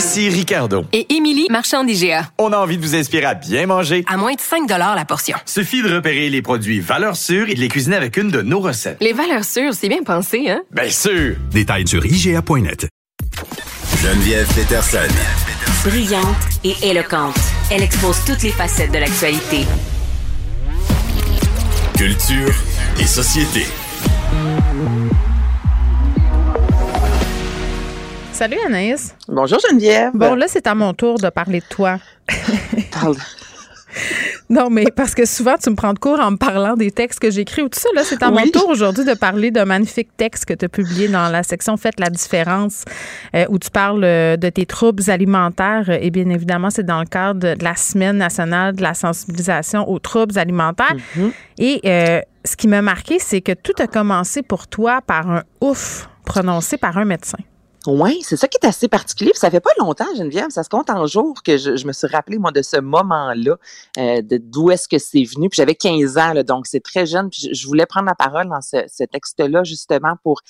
Ici Ricardo. Et Émilie, marchand d'IGA. On a envie de vous inspirer à bien manger. À moins de 5 la portion. Suffit de repérer les produits valeurs sûres et de les cuisiner avec une de nos recettes. Les valeurs sûres, c'est bien pensé, hein? Bien sûr! Détails sur IGA.net. Geneviève Peterson. Brillante et éloquente. Elle expose toutes les facettes de l'actualité. Culture et société. Salut Anaïs. Bonjour Geneviève. Bon, là, c'est à mon tour de parler de toi. Parle. Non, mais parce que souvent, tu me prends de court en me parlant des textes que j'écris ou tout ça. Là, c'est à mon tour aujourd'hui de parler d'un magnifique texte que tu as publié dans la section Faites la différence, euh, où tu parles euh, de tes troubles alimentaires. Et bien évidemment, c'est dans le cadre de la Semaine nationale de la sensibilisation aux troubles alimentaires. Et euh, ce qui m'a marqué, c'est que tout a commencé pour toi par un ouf prononcé par un médecin. Oui, c'est ça qui est assez particulier. Puis ça fait pas longtemps, Geneviève, ça se compte en jours que je, me suis rappelé, moi, de ce moment-là, euh, de d'où est-ce que c'est venu. Puis j'avais 15 ans, donc c'est très jeune. Puis je, voulais prendre la parole dans ce, ce texte-là, justement, pour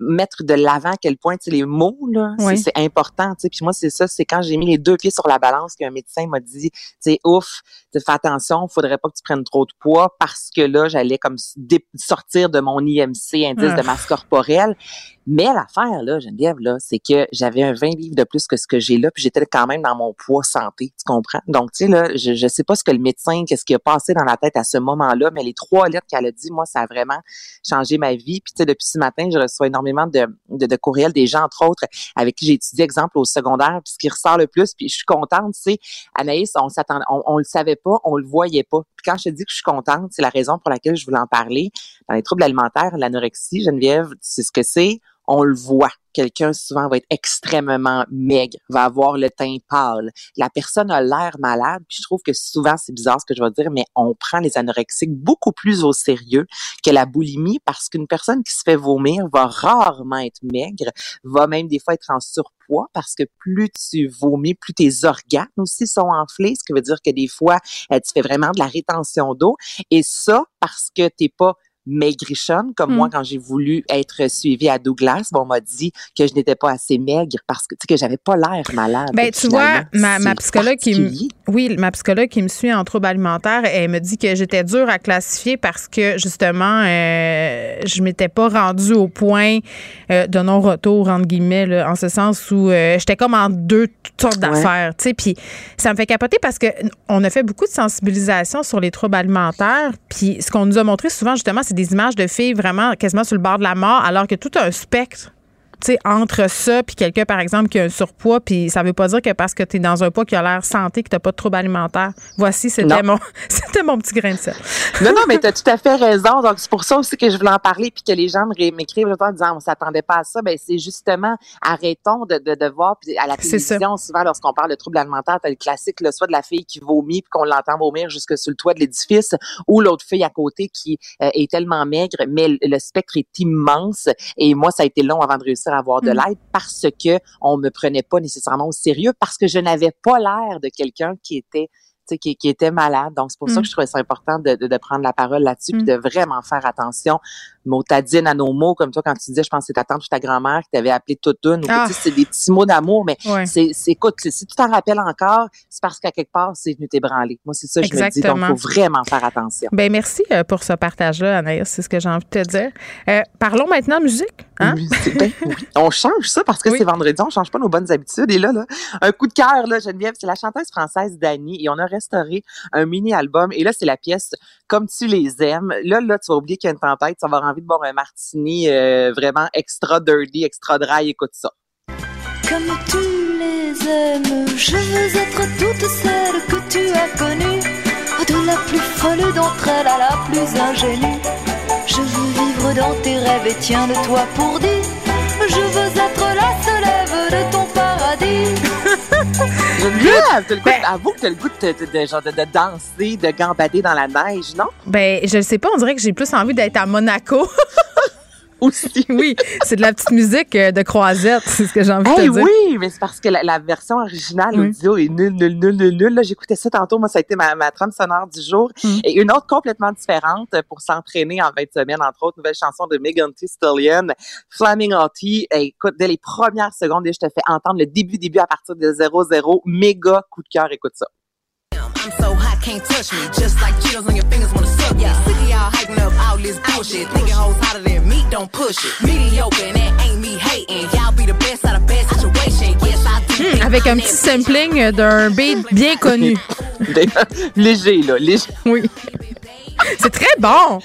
mettre de l'avant à quel point, les mots, là, c'est- Oui. c'est important, tu sais. Puis moi, c'est ça, c'est quand j'ai mis les deux pieds sur la balance qu'un médecin m'a dit, tu sais, ouf, fais attention, faudrait pas que tu prennes trop de poids parce que là, j'allais comme sortir de mon IMC, indice Ah. de masse corporelle. Mais l'affaire, là, Geneviève, là, c'est que j'avais un 20 livres de plus que ce que j'ai là, puis j'étais quand même dans mon poids santé, tu comprends? Donc, tu sais, là, je, je sais pas ce que le médecin, qu'est-ce qui a passé dans la tête à ce moment-là, mais les trois lettres qu'elle a dit, moi, ça a vraiment changé ma vie. Puis, tu sais, depuis ce matin, je reçois énormément de, courriels des gens, entre autres, avec qui j'ai étudié, exemple, au secondaire, puis ce qui ressort le plus, puis je suis contente, sais, Anaïs, on s'attendait, on, on le savait pas, on le voyait pas. Puis quand je te dis que je suis contente, c'est la raison pour laquelle je voulais en parler. Dans les troubles alimentaires, l'anorexie, Geneviève, c'est ce que c'est? On le voit. Quelqu'un souvent va être extrêmement maigre, va avoir le teint pâle. La personne a l'air malade, puis je trouve que souvent, c'est bizarre ce que je vais dire, mais on prend les anorexiques beaucoup plus au sérieux que la boulimie parce qu'une personne qui se fait vomir va rarement être maigre, va même des fois être en surpoids parce que plus tu vomis, plus tes organes aussi sont enflés, ce qui veut dire que des fois, tu fais vraiment de la rétention d'eau. Et ça, parce que t'es pas maigrichonne, comme Mm. moi, quand j'ai voulu être suivie à Douglas, bon, on m'a dit que je n'étais pas assez maigre parce que, tu sais, que j'avais pas l'air malade. Ben, tu vois, ma, psychologue qui me, particulier. oui, ma psychologue qui me suit en troubles alimentaires, elle me dit que j'étais dure à classifier parce que justement, euh, je m'étais pas rendue au point euh, de non-retour entre guillemets, là, en ce sens où euh, j'étais comme en deux toutes sortes d'affaires, tu sais. Puis ça me fait capoter parce que on a fait beaucoup de sensibilisation sur les troubles alimentaires. Puis ce qu'on nous a montré souvent justement, c'est des images de filles vraiment quasiment sur le bord de la mort, alors que tout un spectre sais, entre ça puis quelqu'un, par exemple, qui a un surpoids, puis ça veut pas dire que parce que tu es dans un poids qui a l'air santé, que tu pas de trouble alimentaire. Voici, c'était mon, c'était mon petit grain de sel. Non, non, mais tu as tout à fait raison. Donc, c'est pour ça aussi que je voulais en parler puis que les gens m'écrivent en disant on s'attendait pas à ça. Ben, c'est justement arrêtons de, de, de voir. Puis à la télévision, souvent, lorsqu'on parle de troubles alimentaires, t'as le classique, là, soit de la fille qui vomit puis qu'on l'entend vomir jusque sur le toit de l'édifice, ou l'autre fille à côté qui euh, est tellement maigre, mais le, le spectre est immense. Et moi, ça a été long avant de réussir avoir de Mm. l'aide parce que on me prenait pas nécessairement au sérieux, parce que je n'avais pas l'air de quelqu'un qui était qui, qui était malade. Donc, c'est pour ça Mm. que je trouvais ça important de, de, de prendre la parole là-dessus puis Mm. de vraiment faire attention. Motadine à nos mots, comme toi, quand tu disais, je pense que c'est ta tante ou ta grand-mère qui t'avait appelé toutoune. ou que, Ah. C'est des petits mots d'amour, mais Ouais. c'est, c'est, écoute, si tu t'en rappelles encore, c'est parce qu'à quelque part, c'est venu t'ébranler. Moi, c'est ça que je me dis. Donc, faut vraiment faire attention. Ben merci euh, pour ce partage-là, Anaïs. C'est ce que j'ai envie de te dire. Euh, parlons maintenant musique. Hein? Ben oui. On change ça parce que Oui. c'est vendredi, on change pas nos bonnes habitudes. Et là, là, un coup de cœur, là, Geneviève, c'est la chanteuse française Dani et on a restauré un mini-album. Et là, c'est la pièce Comme tu les aimes. Là, là, tu vas oublier qu'il y a une tempête, vas avoir envie de boire un martini euh, vraiment extra dirty, extra dry. Écoute ça. Comme tu les aimes, je veux être toutes celles que tu as connues, de la plus folle d'entre elles à la plus ingénue. Je veux vivre dans tes rêves et tiens de toi pour dit, je veux être T'as le goût, Ben- avoue que t'as le goût de, de- de- genre de, de danser, de gambader dans la neige, non? Ben, je ne sais pas, on dirait que j'ai plus envie d'être à Monaco. Aussi. oui, c'est de la petite musique euh, de croisette, c'est ce que j'ai envie de te dire. oui, mais c'est parce que la, la version originale Oui. audio est nulle, nulle, nulle, nulle, j'écoutais ça tantôt. Moi, ça a été ma, ma trame sonore du jour. Mm. Et une autre complètement différente pour s'entraîner en 20 semaines, entre autres, nouvelle chanson de Megan Thee Stallion, Flaming Hottie. Et écoute, dès les premières secondes, je te fais entendre le début, début à partir de 0-0. Méga coup de cœur, écoute ça. I'm so hot, can't touch me. Just like Cheetos on your fingers wanna suck me. Sick of y'all hyping up all this bullshit. Thinking hoes hotter than me, don't push it. Mediocre, and that ain't me hating. Y'all be the best out of bad situation. Yes, I do. Hmm, think avec un petit sampling d'un beat bien connu. léger, là, léger. Oui. C'est très bon.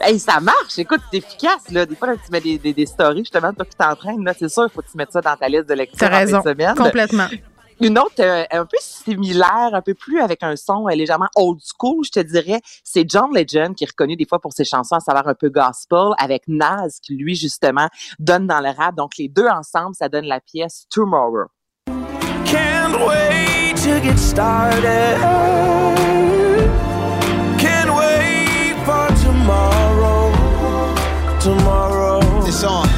Hey, ça marche. Écoute, c'est efficace, là. Des fois, là, tu mets des, des, des stories, justement, toi qui t'entraînes, là. C'est sûr, il faut que tu mettes ça dans ta liste de lecture. T'as en fin de raison. semaine. Complètement. Une autre euh, un peu similaire, un peu plus avec un son euh, légèrement old school, je te dirais, c'est John Legend qui est reconnu des fois pour ses chansons à savoir un peu gospel avec Nas qui lui justement donne dans le rap. Donc les deux ensemble, ça donne la pièce Tomorrow. Can't wait to get started. Can't wait for tomorrow. Tomorrow. It's on.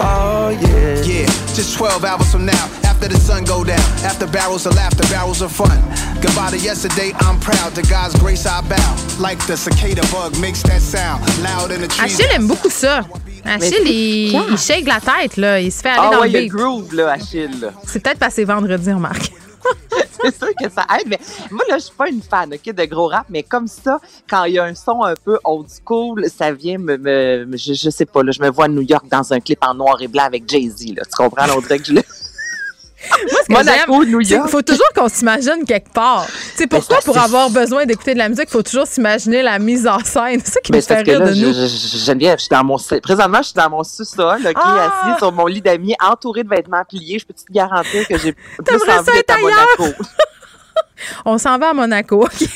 Oh yeah. Yeah, just 12 hours from now, after the sun go down, after barrels of laughter, barrels of fun. Goodbye to yesterday, I'm proud. To God's grace, I bow. Like the cicada bug makes that sound, loud in the trees. Achille aime beaucoup ça. Achille, il, il shake la tête, là. Il se fait aller Ah dans ouais, le beat. groove là, Achille. C'est peut-être c'est vendredi, remarque. c'est sûr que ça aide, mais moi là, je suis pas une fan, ok, de gros rap, mais comme ça, quand il y a un son un peu old school, ça vient me, me- je, je sais pas, là, je me vois à New York dans un clip en noir et blanc avec Jay Z, là, tu comprends, là, on dirait que je le- Moi, ce que Monaco, j'aime, faut toujours qu'on s'imagine quelque part. C'est pourquoi, pour avoir besoin d'écouter de la musique, il faut toujours s'imaginer la mise en scène. C'est ça qui me Mais c'est fait rire là, de je- nous. je- Geneviève, je suis dans mon, présentement, je suis dans mon sous-sol, ok, Ah! assis sur mon lit d'amis, entouré de vêtements pliés. Je peux te garantir que j'ai plus envie ça d'être être à Monaco? On s'en va à Monaco. OK?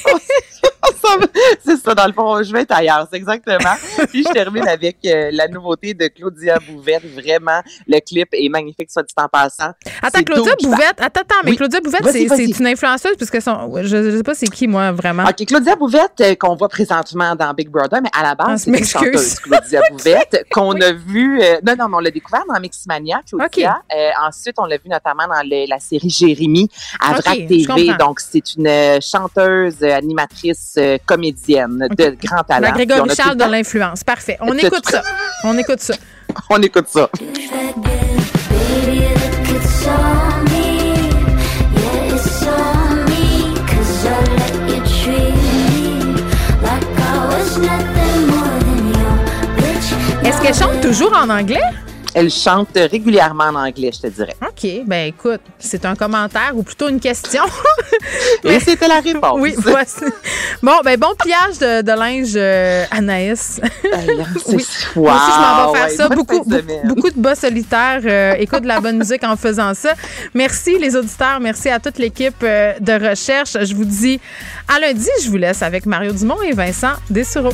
c'est ça, dans le fond, je vais être ailleurs, c'est exactement. Puis je termine avec euh, la nouveauté de Claudia Bouvette. Vraiment, le clip est magnifique, soit dit en passant. Attends, Claudia. Bouvette. Attends, attends, mais Oui. Claudia Bouvette, c'est une influenceuse, puisque son, je, je sais pas c'est qui, moi, vraiment. OK, Claudia Bouvette, euh, qu'on voit présentement dans Big Brother, mais à la Ah, base, je c'est une chanteuse, Claudia Bouvette, qu'on a vu... euh, non, non, mais on l'a découvert dans Mixmania, Claudia. Ensuite, on l'a vu notamment dans la série Jérémy à OK, Vrac je TV. Donc, c'est une euh, chanteuse, euh, animatrice, euh, comédienne de grand talent. La Charles le de l'influence. Parfait. On écoute ça. On écoute ça. On écoute ça. Est-ce qu'elle chante toujours en anglais? Elle chante régulièrement en anglais, je te dirais. OK. Ben, écoute, c'est un commentaire ou plutôt une question. Et c'était la réponse. oui, voici. Bon, ben, bon pliage de, de linge, euh, Anaïs. Oui. Moi aussi, je m'en vais faire ouais, ça. Beaucoup, de beaucoup, beaucoup de bas solitaires. Euh, écoute de la bonne musique en faisant ça. Merci, les auditeurs. Merci à toute l'équipe euh, de recherche. Je vous dis à lundi. Je vous laisse avec Mario Dumont et Vincent Dessureau.